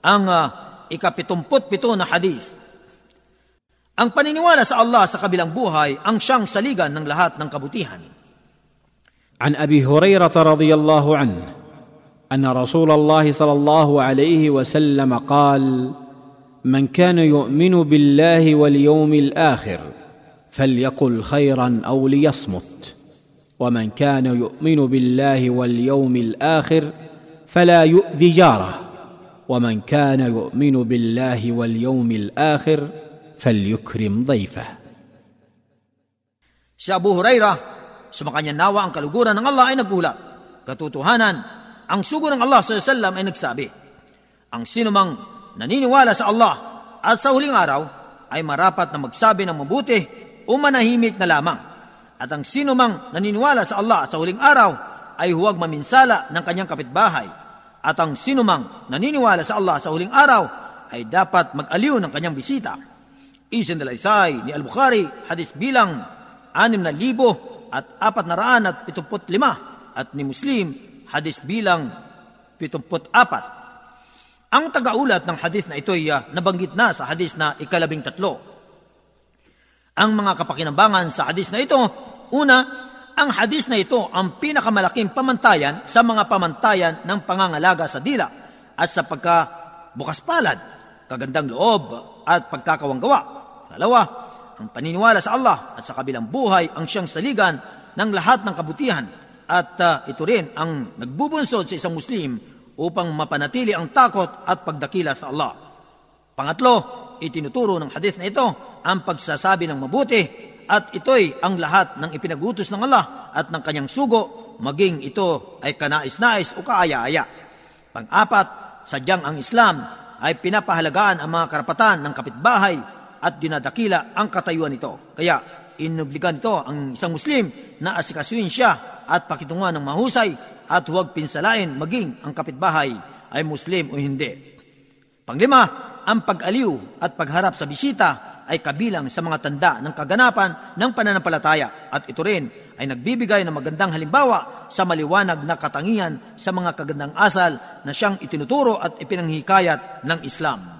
Ang uh, ikapitumput pito na hadis. Ang paniniwala sa Allah sa kabilang buhay ang siyang saligan ng lahat ng kabutihan. ابي هريره رضي الله عنه ان رسول الله صلى الله عليه وسلم قال من كان يؤمن بالله واليوم الآخر فليقل خيرا أو ليصمت ومن كان يؤمن بالله واليوم الآخر فلا يؤذي جاره ومن كان يؤمن بالله واليوم الاخر فليكرم ضيفه Si Abu Huraira, sumakanya nawa ang kaluguran ng Allah ay nagulat. Katotohanan, ang sugo ng Allah sa sallam ay nagsabi, ang sinumang naniniwala sa Allah at sa huling araw ay marapat na magsabi ng mabuti o manahimik na lamang. At ang sinumang naniniwala sa Allah at sa huling araw ay huwag maminsala ng kanyang kapitbahay. at ang sinumang naniniwala sa Allah sa huling araw ay dapat mag-aliw ng kanyang bisita. Isin dalaysay ni Al-Bukhari, hadis bilang anim na libo at apat na raan at pitumput lima at ni Muslim hadis bilang pitumput apat. Ang tagaulat ng hadis na ito ay uh, nabanggit na sa hadis na ikalabing tatlo. Ang mga kapakinambangan sa hadis na ito, una, ang hadis na ito ang pinakamalaking pamantayan sa mga pamantayan ng pangangalaga sa dila at sa pagkabukas palad, kagandang loob at pagkakawanggawa. Dalawa, ang paniniwala sa Allah at sa kabilang buhay ang siyang saligan ng lahat ng kabutihan at uh, ito rin ang nagbubunsod sa isang Muslim upang mapanatili ang takot at pagdakila sa Allah. Pangatlo, itinuturo ng hadith na ito ang pagsasabi ng mabuti at ito'y ang lahat ng ipinagutos ng Allah at ng kanyang sugo maging ito ay kanais-nais o kaaya-aya. Pang-apat, sadyang ang Islam ay pinapahalagaan ang mga karapatan ng kapitbahay at dinadakila ang katayuan nito. Kaya inobligan nito ang isang Muslim na asikasuin siya at pakitungan ng mahusay at huwag pinsalain maging ang kapitbahay ay Muslim o hindi. Panglima, ang pag-aliw at pagharap sa bisita ay kabilang sa mga tanda ng kaganapan ng pananampalataya at ito rin ay nagbibigay ng magandang halimbawa sa maliwanag na katangian sa mga kagandang asal na siyang itinuturo at ipinanghikayat ng Islam.